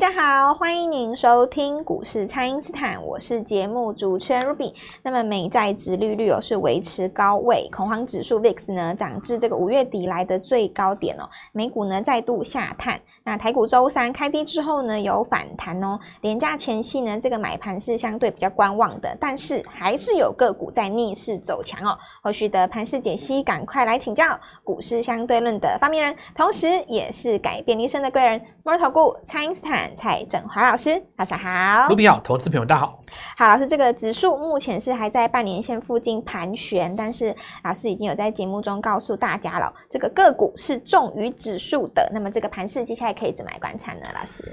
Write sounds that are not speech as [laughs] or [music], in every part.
大家好，欢迎您收听股市蔡因斯坦，我是节目主持人 Ruby。那么美债值利率哦是维持高位，恐慌指数 VIX 呢涨至这个五月底来的最高点哦，美股呢再度下探。那台股周三开低之后呢有反弹哦，廉价前夕呢这个买盘是相对比较观望的，但是还是有个股在逆势走强哦。后续的盘势解析，赶快来请教股市相对论的发明人，同时也是改变一生的贵人——摩尔投顾蔡英斯坦蔡振华老师，大家好。卢比好，投资朋友大家好。好，老师，这个指数目前是还在半年线附近盘旋，但是老师已经有在节目中告诉大家了，这个个股是重于指数的。那么这个盘势接下来可以怎么来观察呢？老师？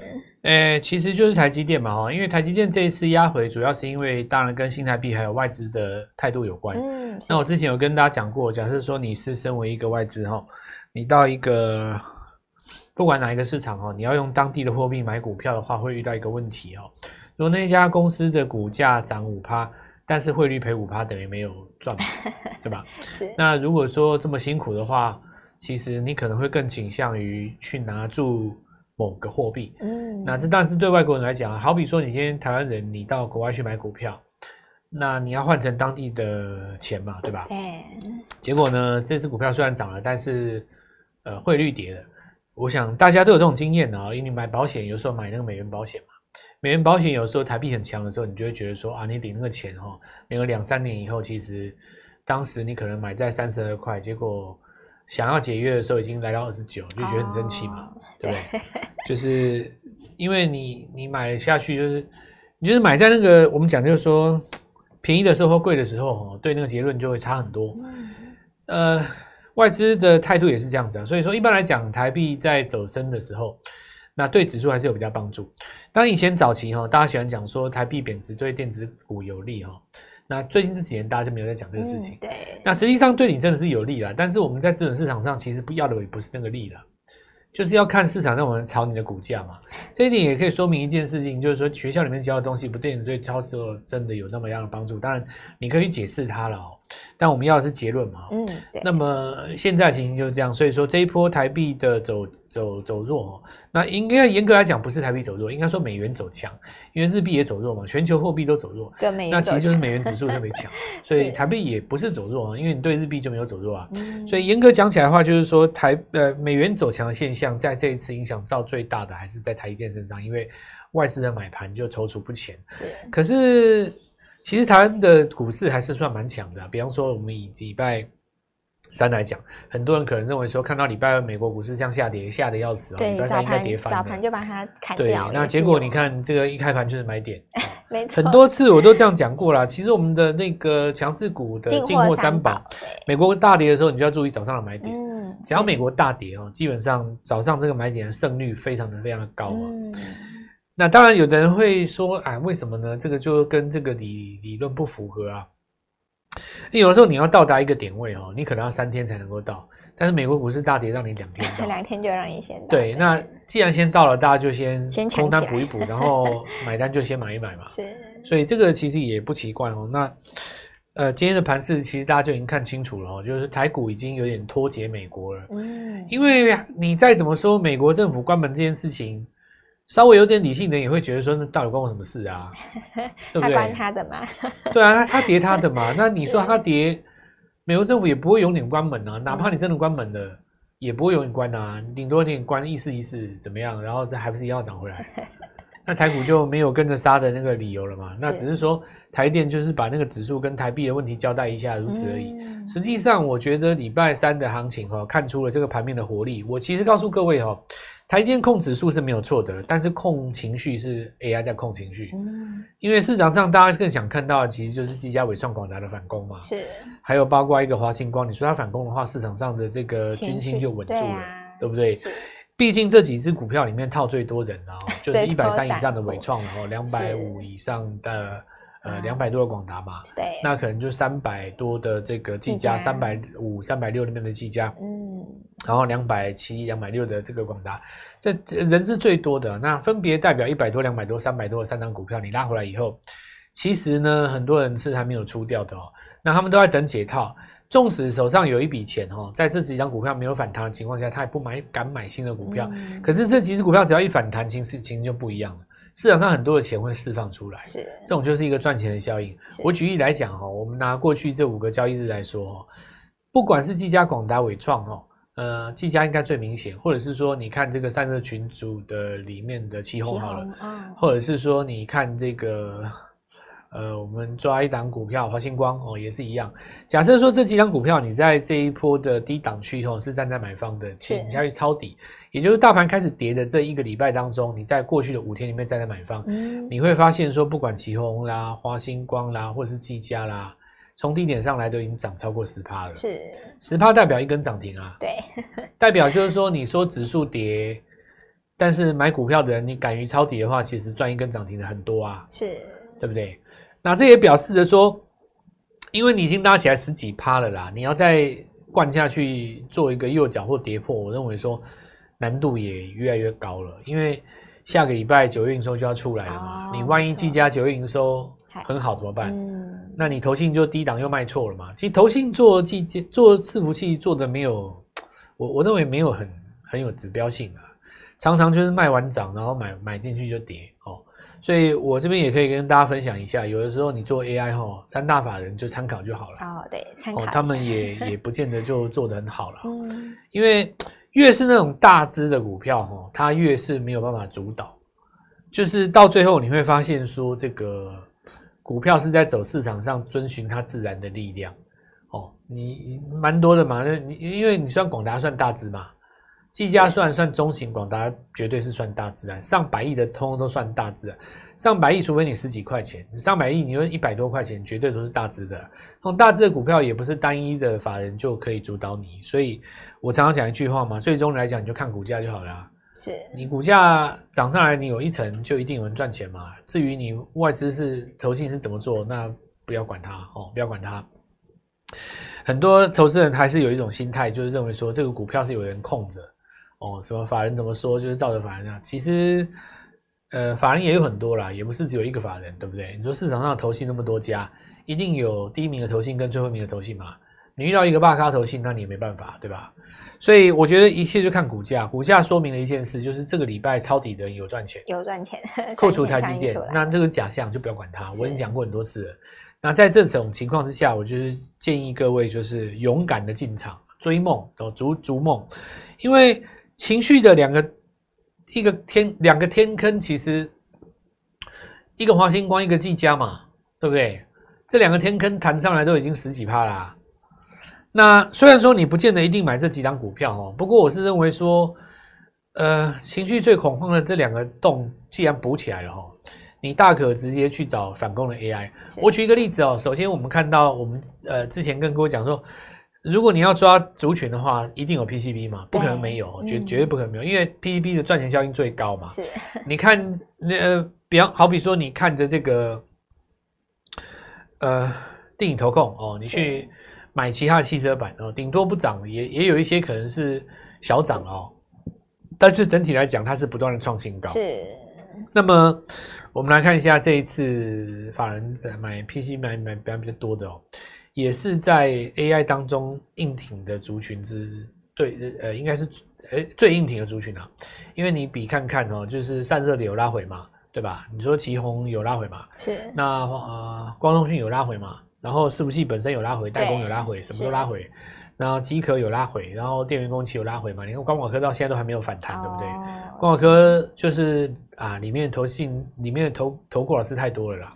呃、欸，其实就是台积电嘛，哈，因为台积电这一次压回，主要是因为当然跟新台币还有外资的态度有关。嗯，那我之前有跟大家讲过，假设说你是身为一个外资哈，你到一个不管哪一个市场哈，你要用当地的货币买股票的话，会遇到一个问题哦。如果那一家公司的股价涨五趴，但是汇率赔五趴，等于没有赚嘛，对吧？[laughs] 是。那如果说这么辛苦的话，其实你可能会更倾向于去拿住某个货币。嗯。那这但是对外国人来讲，好比说你今天台湾人，你到国外去买股票，那你要换成当地的钱嘛，对吧？对。结果呢，这支股票虽然涨了，但是呃汇率跌了。我想大家都有这种经验啊，因为你买保险，有时候买那个美元保险嘛。美元保险有时候台币很强的时候，你就会觉得说啊，你领那个钱哈，领了两三年以后，其实当时你可能买在三十二块，结果想要解约的时候已经来到二十九，就觉得很生气嘛，哦、对不对？就是因为你你买下去就是，你就是买在那个我们讲就是说便宜的时候或贵的时候哈，对那个结论就会差很多。呃，外资的态度也是这样子啊，所以说一般来讲，台币在走升的时候。那对指数还是有比较帮助。当以前早期哈，大家喜欢讲说台币贬值对电子股有利哈。那最近这几年大家就没有在讲这个事情。对。那实际上对你真的是有利啦，但是我们在资本市场上其实不要的也不是那个利了，就是要看市场上我们炒你的股价嘛。这一点也可以说明一件事情，就是说学校里面教的东西不对你对操作真的有那么样的帮助。当然你可以解释它了哦。但我们要的是结论嘛？嗯，对。那么现在情形就是这样，所以说这一波台币的走走走弱，那应该严格来讲不是台币走弱，应该说美元走强，因为日币也走弱嘛，全球货币都走弱，对，美元，那其实就是美元指数特别强，[laughs] 所以台币也不是走弱啊，因为你对日币就没有走弱啊。嗯，所以严格讲起来的话，就是说台呃美元走强的现象，在这一次影响到最大的还是在台积电身上，因为外资的买盘就踌躇不前。是，可是。其实台湾的股市还是算蛮强的，比方说我们以礼拜三来讲，很多人可能认为说看到礼拜二美国股市这样下跌，吓得要死啊，礼拜三应该跌翻，早盘就把它砍掉。对，那结果你看这个一开盘就是买点，[laughs] 没错，很多次我都这样讲过了。其实我们的那个强势股的进货三宝，美国大跌的时候你就要注意早上的买点，嗯，只要美国大跌哦，基本上早上这个买点的胜率非常的非常的高啊。嗯那当然，有的人会说，啊，为什么呢？这个就跟这个理理论不符合啊。有的时候你要到达一个点位哦，你可能要三天才能够到，但是美国股市大跌，让你两天到，[laughs] 两天就让你先到。对，那既然先到了，大家就先先空单补一补，然后买单就先买一买嘛。[laughs] 是，所以这个其实也不奇怪哦。那呃，今天的盘势其实大家就已经看清楚了哦，就是台股已经有点脱节美国了。嗯，因为你再怎么说，美国政府关门这件事情。稍微有点理性的人也会觉得说，那到底关我什么事啊？[laughs] 对不对？他关他的嘛？[laughs] 对啊，他他跌他的嘛。[laughs] 那你说他跌，美国政府也不会永远关门啊。哪怕你真的关门了，也不会永远关啊。顶多你关意思意思怎么样？然后这还不是一样要涨回来？那台股就没有跟着杀的那个理由了嘛？那只是说台电就是把那个指数跟台币的问题交代一下，如此而已。实际上，我觉得礼拜三的行情哈，看出了这个盘面的活力。我其实告诉各位哈。台积电控指数是没有错的，但是控情绪是 AI 在控情绪。嗯，因为市场上大家更想看到的其实就是技嘉、伟创、广达的反攻嘛。是，还有包括一个华星光，你说它反攻的话，市场上的这个军心就稳住了，对，啊、对不对？是，毕竟这几只股票里面套最多人的哦，[laughs] 就是一百三以上的伟创，然后两百五以上的。呃，两百多的广达嘛，对，那可能就三百多的这个技嘉，三百五、三百六那边的技嘉，嗯，然后两百七、两百六的这个广达，这人是最多的。那分别代表一百多、两百多、三百多的三张股票，你拉回来以后，其实呢，很多人是还没有出掉的哦。那他们都在等解套。纵使手上有一笔钱哦，在这几张股票没有反弹的情况下，他也不买，敢买新的股票。嗯、可是这几只股票只要一反弹，情势情就不一样了。市场上很多的钱会释放出来，是这种就是一个赚钱的效应。我举例来讲哈，我们拿过去这五个交易日来说，不管是技嘉、广达、伟创哈，呃，技嘉应该最明显，或者是说你看这个散热群组的里面的气候好了，或者是说你看这个。呃，我们抓一档股票，华星光哦，也是一样。假设说这几档股票，你在这一波的低档区后是站在买方的，请你下去抄底，也就是大盘开始跌的这一个礼拜当中，你在过去的五天里面站在买方，嗯，你会发现说，不管奇鋐啦、华星光啦，或者是技嘉啦，从低点上来都已经涨超过十趴了，是十趴代表一根涨停啊，对，[laughs] 代表就是说，你说指数跌，但是买股票的人，你敢于抄底的话，其实赚一根涨停的很多啊，是对不对？那这也表示着说，因为你已经拉起来十几趴了啦，你要再灌下去做一个右脚或跌破，我认为说难度也越来越高了。因为下个礼拜九月营收就要出来了嘛，哦、你万一季家九月营收很好怎么办？嗯、那你投信就低档又卖错了嘛。其实投信做技嘉做伺服器做的没有，我我认为没有很很有指标性啊，常常就是卖完涨，然后买买进去就跌哦。所以我这边也可以跟大家分享一下，有的时候你做 AI 哈，三大法人就参考就好了。哦，对，参考。他们也 [laughs] 也不见得就做得很好了。嗯。因为越是那种大只的股票哈，它越是没有办法主导，就是到最后你会发现说，这个股票是在走市场上遵循它自然的力量。哦，你蛮多的嘛，那你因为你算广达算大资嘛。技嘉算算中型，广达绝对是算大资啊，上百亿的通通都算大资啊，上百亿除非你十几块钱，你上百亿你用一百多块钱，绝对都是大资的。这种大资的股票也不是单一的法人就可以主导你，所以我常常讲一句话嘛，最终来讲你就看股价就好了。是你股价涨上来，你有一成就一定有人赚钱嘛。至于你外资是投信是怎么做，那不要管它哦，不要管它。很多投资人还是有一种心态，就是认为说这个股票是有人控着。哦，什么法人怎么说，就是照着法人啊。其实，呃，法人也有很多啦，也不是只有一个法人，对不对？你说市场上投信那么多家，一定有第一名的投信跟最后一名的投信嘛。你遇到一个大咖投信，那你也没办法，对吧？所以我觉得一切就看股价，股价说明了一件事，就是这个礼拜抄底的人有赚钱，有赚钱，[laughs] 扣除台积电，那这个假象就不要管它。我已经讲过很多次了。那在这种情况之下，我就是建议各位就是勇敢的进场追梦哦，逐逐梦，因为。情绪的两个，一个天两个天坑，其实一个华星光，一个技嘉嘛，对不对？这两个天坑弹上来都已经十几趴啦、啊。那虽然说你不见得一定买这几档股票哦，不过我是认为说，呃，情绪最恐慌的这两个洞，既然补起来了哈，你大可直接去找反攻的 AI。我举一个例子哦，首先我们看到我们呃之前跟各位讲说。如果你要抓族群的话，一定有 PCB 嘛？不可能没有，绝、嗯、绝对不可能没有，因为 PCB 的赚钱效应最高嘛。是，你看那呃，比方好比说，你看着这个呃，电影投控哦，你去买其他的汽车板哦，顶多不涨，也也有一些可能是小涨哦，但是整体来讲，它是不断的创新高。是。那么我们来看一下这一次法人在买 PC 买买比较比较多的哦。也是在 AI 当中硬挺的族群之对，呃，应该是呃最硬挺的族群啊，因为你比看看哦，就是散热的有拉回嘛，对吧？你说旗宏有拉回嘛？是。那呃，光通讯有拉回嘛？然后伺服器本身有拉回，代工有拉回，什么都拉回。然后机壳有拉回，然后电源供气有拉回嘛？你看光华科到现在都还没有反弹，哦、对不对？光华科就是啊，里面投信里面的投投顾老师太多了啦。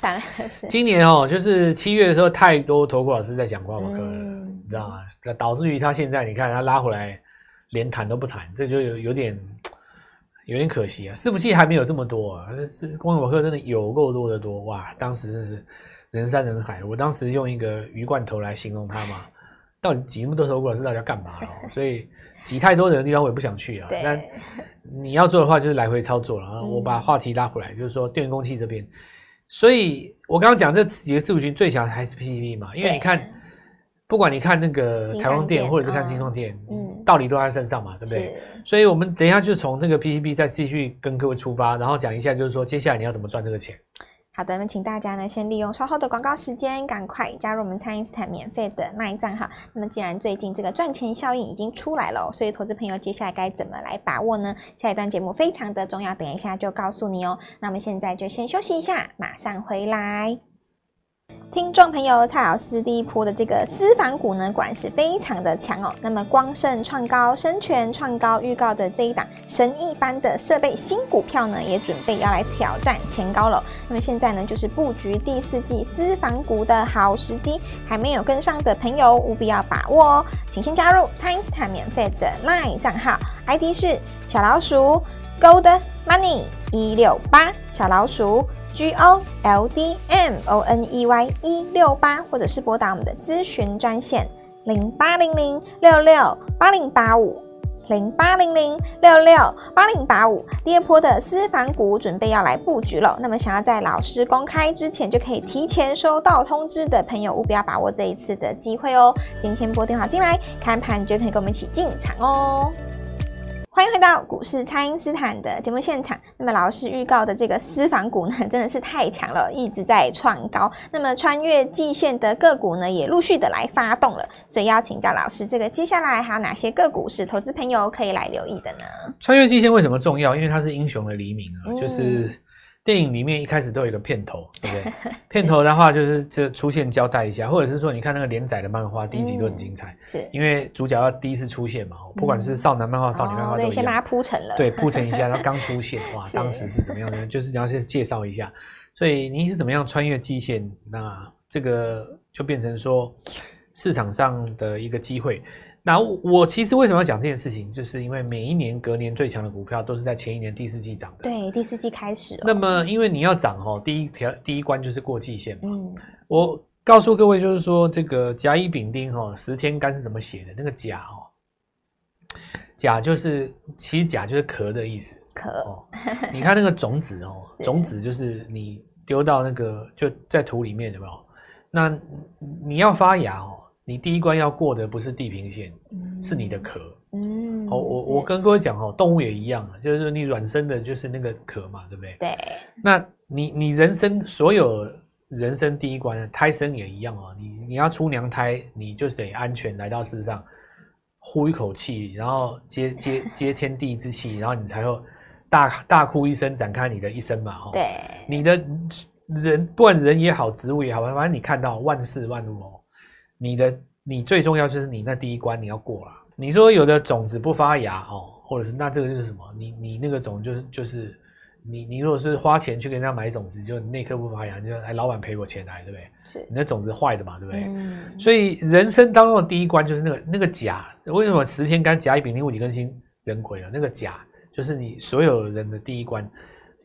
[laughs] 今年哦，就是七月的时候，太多投顾老师在讲光华科了，嗯、你知道吗？导致于他现在，你看他拉回来，连弹都不弹，这就有有点有点可惜啊。伺服器还没有这么多啊，是光华科真的有够多的多哇！当时真是人山人海，我当时用一个鱼罐头来形容他嘛，[laughs] 到底挤那么多投顾老师，到底要干嘛哦？[laughs] 所以挤太多人的地方，我也不想去啊。那你要做的话，就是来回操作了啊。我把话题拉回来，就是说电源供气这边。所以，我刚刚讲这几个伺服群最强还是 PCB 嘛？因为你看，不管你看那个台湾店，或者是看金创店，嗯，道理都在身上嘛，对不对？所以我们等一下就从那个 PCB 再继续跟各位出发，然后讲一下，就是说接下来你要怎么赚这个钱。好的，那么请大家呢先利用稍后的广告时间，赶快加入我们蔡因斯坦免费的麦账号。那么既然最近这个赚钱效应已经出来了，所以投资朋友接下来该怎么来把握呢？下一段节目非常的重要，等一下就告诉你哦。那我们现在就先休息一下，马上回来。听众朋友，蔡老师第一波的这个私房股呢，果然是非常的强哦。那么光盛创高、生全创高预告的这一档神一般的设备新股票呢，也准备要来挑战前高了。那么现在呢，就是布局第四季私房股的好时机，还没有跟上的朋友务必要把握哦。请先加入蔡因斯坦免费的 LINE 账号，ID 是小老鼠 Gold Money 一六八小老鼠。G O L D M O N E Y 一六八，或者是拨打我们的咨询专线零八零零六六八零八五零八零零六六八零八五。第二波的私房股准备要来布局了，那么想要在老师公开之前就可以提前收到通知的朋友，务必要把握这一次的机会哦。今天拨电话进来，开盘就可以跟我们一起进场哦。欢迎回到股市，蔡因斯坦的节目现场。那么老师预告的这个私房股呢，真的是太强了，一直在创高。那么穿越季线的个股呢，也陆续的来发动了。所以要请教老师，这个接下来还有哪些个股是投资朋友可以来留意的呢？穿越季线为什么重要？因为它是英雄的黎明啊，就是。电影里面一开始都有一个片头，对不对？[laughs] 片头的话就是这出现交代一下，或者是说你看那个连载的漫画，第一集都很精彩，嗯、是因为主角要第一次出现嘛，不管是少男漫画、嗯、少女漫画都一样，对，先把它铺成了，对，铺陈一下，他刚出现，[laughs] 哇，当时是怎么样呢？就是你要先介绍一下，所以你是怎么样穿越季线，那这个就变成说市场上的一个机会。那我其实为什么要讲这件事情，就是因为每一年隔年最强的股票都是在前一年第四季涨的。对，第四季开始。那么，因为你要涨哦，第一条第一关就是过季线嘛。嗯。我告诉各位，就是说这个甲乙丙丁哈，十天干是怎么写的？那个甲哦，甲就是其实甲就是壳的意思。壳。哦。你看那个种子哦，[laughs] 种子就是你丢到那个就在土里面有没有？那你要发芽哦。你第一关要过的不是地平线，嗯、是你的壳。嗯，好，我我跟各位讲哦，动物也一样，就是说你卵生的就是那个壳嘛，对不对？对。那你你人生所有人生第一关，胎生也一样哦。你你要出娘胎，你就得安全来到世上，呼一口气，然后接接接天地之气，然后你才会大大哭一声，展开你的一生嘛。对。你的人不管人也好，植物也好，反正你看到万事万物哦。你的你最重要就是你那第一关你要过了。你说有的种子不发芽哦，或者是那这个就是什么？你你那个种就是就是你你如果是花钱去给人家买种子，就那颗不发芽，你就哎老板赔我钱来，对不对？是你的种子坏的嘛，对不对？嗯。所以人生当中的第一关就是那个那个甲，为什么十天干甲乙丙丁戊己庚辛壬癸啊？那个甲就是你所有人的第一关，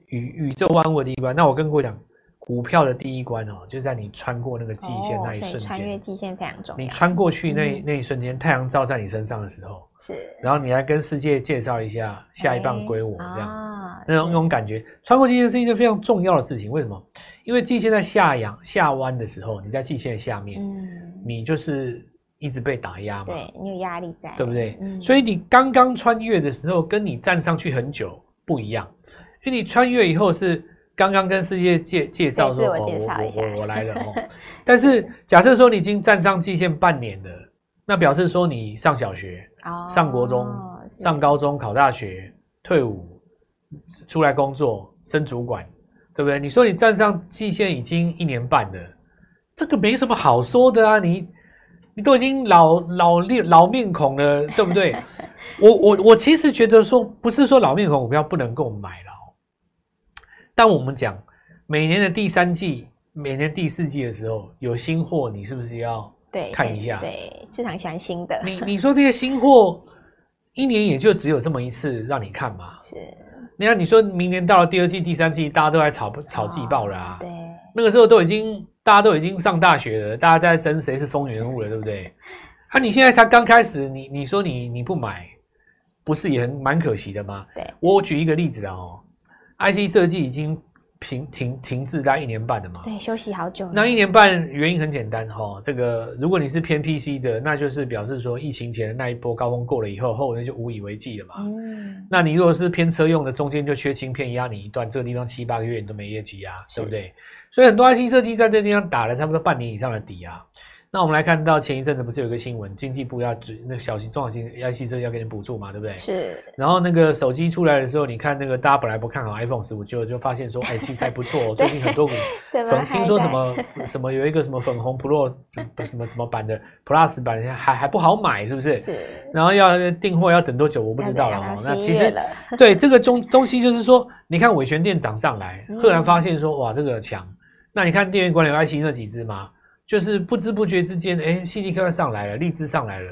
宇宇宙万物的第一关。那我跟各位讲。股票的第一关哦，就在你穿过那个季线那一瞬间，穿越季线非常重要。你穿过去那那一瞬间，太阳照在你身上的时候，是，然后你来跟世界介绍一下下一棒归我这样，那种那种感觉，穿过季线是一件非常重要的事情。为什么？因为季线在下扬下弯的时候，你在季线下面，嗯你就是一直被打压嘛，对，你有压力在，对不对？所以你刚刚穿越的时候，跟你站上去很久不一样，因为你穿越以后是。刚刚跟世界介介绍说，自我介绍一下，哦、我，我，我来了哦。[laughs] 但是假设说你已经站上季线半年了，那表示说你上小学、哦、上国中、上高中、考大学、退伍、出来工作、升主管，对不对？你说你站上季线已经一年半了，这个没什么好说的啊！你你都已经老老面老面孔了，对不对？[laughs] 我我我其实觉得说，不是说老面孔股票不能够买了。但我们讲，每年的第三季、每年第四季的时候有新货，你是不是要对看一下？对，对，市场喜欢新的。你你说这些新货，一年也就只有这么一次让你看嘛？是。你看，你说明年到了第二季、第三季，大家都在炒炒季报了啊？对。那个时候都已经大家都已经上大学了，大家在争谁是风云人物了，对不对？啊，你现在才刚开始，你你说你你不买，不是也很蛮可惜的吗？对。我举一个例子啊，哦。IC 设计已经停停停滞大概一年半了嘛。对，休息好久。那一年半原因很简单哈，这个如果你是偏 PC 的，那就是表示说疫情前的那一波高峰过了以后，后人就无以为继了嘛。嗯。那你如果是偏车用的，中间就缺芯片压你一段，这个地方七八个月你都没业绩啊，对不对？所以很多 IC 设计在这个地方打了差不多半年以上的底啊。那我们来看到前一阵子不是有个新闻，经济部要那个小型中小型 IC 设计要给你补助嘛，对不对？是。然后那个手机出来的时候，你看那个大家本来不看好 iPhone 十五，就就发现说，哎，器材不错，[laughs] 最近很多股，听说什么什么有一个什么粉红 Pro 不什么什么版的 Plus 版，还还不好买，是不是？是。然后要订货要等多久？我不知道了哦。那其实对这个东东西就是说，你看伟权店涨上来，赫然发现说，哇，这个强。那你看电源管理 IC 那几只嘛？就是不知不觉之间，哎，CDK 上来了，荔枝上来了。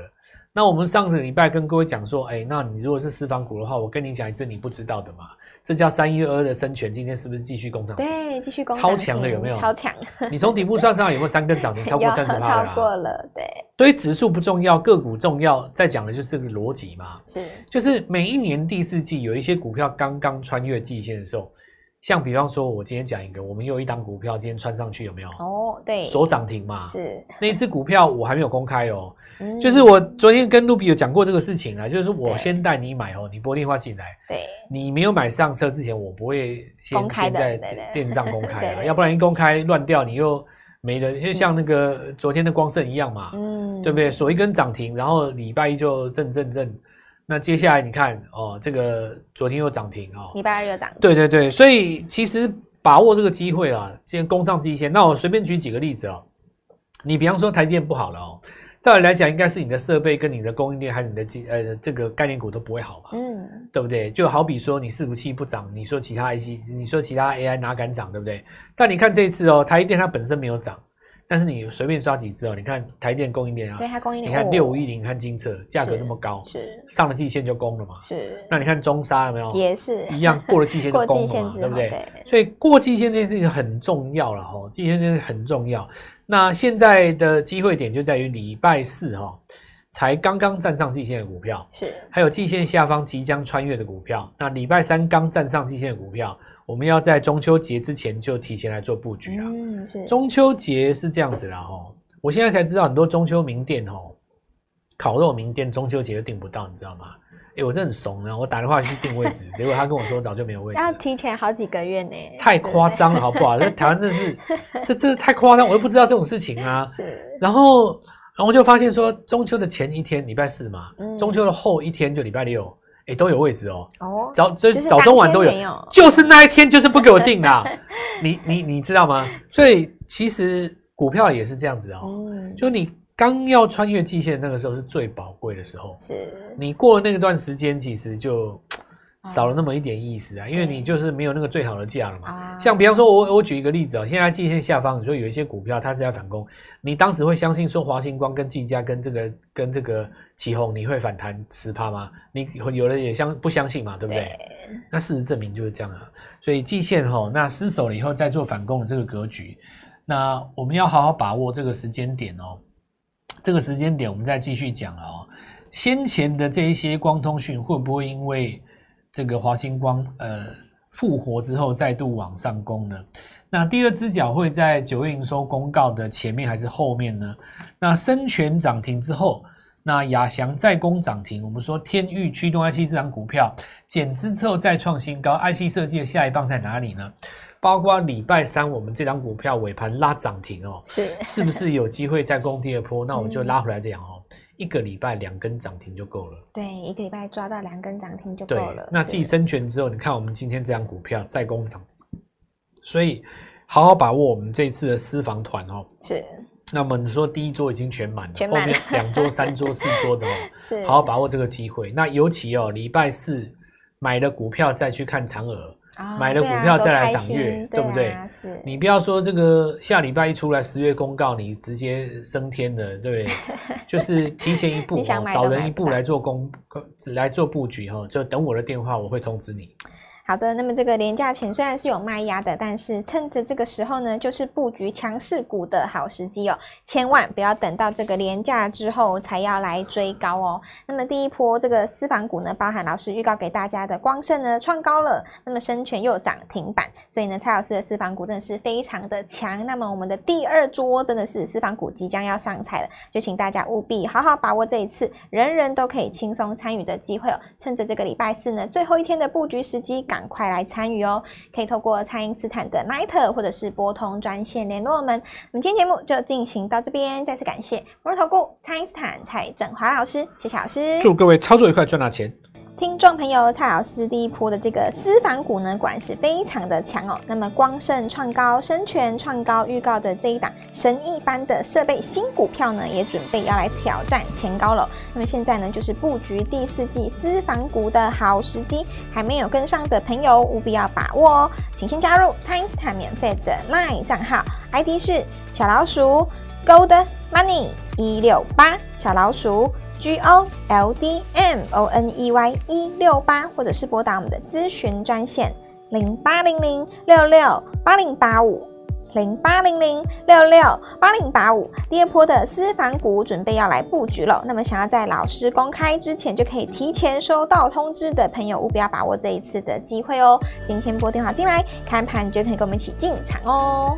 那我们上个礼拜跟各位讲说，哎，那你如果是私房股的话，我跟你讲一次你不知道的嘛，这叫三一二二的生全，今天是不是继续攻上？对，继续攻。超强的有没有？超强。你从底部算上有没有三根涨停 [laughs] 超过三十趴了？超过了，对。所以指数不重要，个股重要，再讲的就是这个逻辑嘛。是。就是每一年第四季有一些股票刚刚穿越季线的时候。像比方说，我今天讲一个，我们有一档股票今天穿上去有没有？哦，对，锁涨停嘛。是那一只股票我还没有公开哦，嗯、就是我昨天跟露比有讲过这个事情啊，就是我先带你买哦，你拨电话进来，对，你没有买上车之前，我不会先公开的先在电视上公开啊，对对对，要不然一公开乱掉，你又没了，就像那个昨天的光盛一样嘛，嗯，对不对？锁一根涨停，然后礼拜一就震震震。那接下来你看哦，这个昨天又涨停哦，礼拜二又涨停。对对对，所以其实把握这个机会啊，今天攻上季线。那我随便举几个例子哦，你比方说台电不好了哦，照理来讲应该是你的设备跟你的供应链还有你的机呃这个概念股都不会好嘛，嗯，对不对？就好比说你伺服器不涨，你说其他 IC，你说其他 AI 哪敢涨，对不对？但你看这一次哦，台电它本身没有涨。但是你随便刷几只哦，你看台电供应链啊，对它供应链，你看六五一零，看金策价格那么高，是上了季线就攻了嘛？是。那你看中沙有没有？也是一样，过了季线就 [laughs] 攻了嘛？对不对？所以过季线这件事情很重要了哈，季线这件事很重要。那现在的机会点就在于礼拜四哈，才刚刚站上季线的股票是，还有季线下方即将穿越的股票。那礼拜三刚站上季线的股票。我们要在中秋节之前就提前来做布局啊！嗯，是中秋节是这样子啦哈，我现在才知道很多中秋名店哦，烤肉名店中秋节都订不到，你知道吗？哎，我真的很怂呢，我打电话去订位置，[laughs] 结果他跟我说早就没有位置，要提前好几个月呢，太夸张了好不好？[laughs] 在台湾真的是，这这太夸张，我又不知道这种事情啊。[laughs] 是，然后然后我就发现说，中秋的前一天礼拜四嘛，中秋的后一天就礼拜六。哎、欸，都有位置哦。哦，早就早中晚都有，[laughs] 就是那一天就是不给我定啦。[laughs] 你你你知道吗？所以其实股票也是这样子哦。嗯，就你刚要穿越季线那个时候是最宝贵的时候。是，你过了那个段时间，其实就。少了那么一点意思啊，因为你就是没有那个最好的价了嘛。像比方说，我我举一个例子啊，现在季线下方，你说有一些股票它是在反攻，你当时会相信说华星光跟技嘉跟这个跟这个奇鋐你会反弹十趴吗？你有人也相不相信嘛，对不对？那事实证明就是这样啊。所以季线吼，那失守了以后再做反攻的这个格局，那我们要好好把握这个时间点哦。这个时间点我们再继续讲哦。先前的这一些光通讯会不会因为这个华星光呃复活之后再度往上攻呢？那第二只脚会在九月营收公告的前面还是后面呢？那生全涨停之后，那亚翔再攻涨停。我们说天域驱动 IC 这张股票减资之后再创新高，IC 设计的下一棒在哪里呢？包括礼拜三我们这张股票尾盘拉涨停哦，是是不是有机会再攻第二波？那我们就拉回来这样哦。一个礼拜两根涨停就够了。对，一个礼拜抓到两根涨停就够了。那继生权之后，你看我们今天这张股票在攻涨，所以好好把握我们这次的私房团哦。是。那么你说第一桌已经全满了，后面两桌、三桌、四桌的哦，[laughs] 是。好好把握这个机会。那尤其哦，礼拜四买了股票再去看长额。哦、买了股票再来赏月，对，不对？你不要说这个下礼拜一出来十月公告，你直接升天了，对不 [laughs] 对？就是提前一步，早人一步来做工，来做布局哈，就等我的电话，我会通知你。好的，那么这个连假前虽然是有卖压的，但是趁着这个时候呢，就是布局强势股的好时机哦，千万不要等到这个连假之后才要来追高哦。那么第一波这个私房股呢，包含老师预告给大家的光盛呢创高了，那么生全又涨停板，所以呢蔡老师的私房股真的是非常的强。那么我们的第二桌真的是私房股即将要上菜了，就请大家务必好好把握这一次人人都可以轻松参与的机会哦，趁着这个礼拜四呢最后一天的布局时机。赶快来参与哦！可以透过蔡因斯坦的 night，或者是拨通专线联络我们。我们今天节目就进行到这边，再次感谢摩尔投顾蔡因斯坦蔡振华老师，谢谢老师，祝各位操作愉快，赚到钱。听众朋友，蔡老师第一波的这个私房股呢，果然是非常的强哦。那么光盛创高、生全创高预告的这一档神一般的设备新股票呢，也准备要来挑战前高了。那么现在呢，就是布局第四季私房股的好时机，还没有跟上的朋友务必要把握哦。请先加入蔡因斯坦免费的 LINE 账号，ID 是小老鼠 Gold Money 一六八小老鼠。G O L D M O N E Y 一六八，或者是拨打我们的咨询专线零八零零六六八零八五零八零零六六八零八五。第二波的私房股准备要来布局了，那么想要在老师公开之前就可以提前收到通知的朋友，务必要把握这一次的机会哦。今天拨电话进来，开盘就可以跟我们一起进场哦。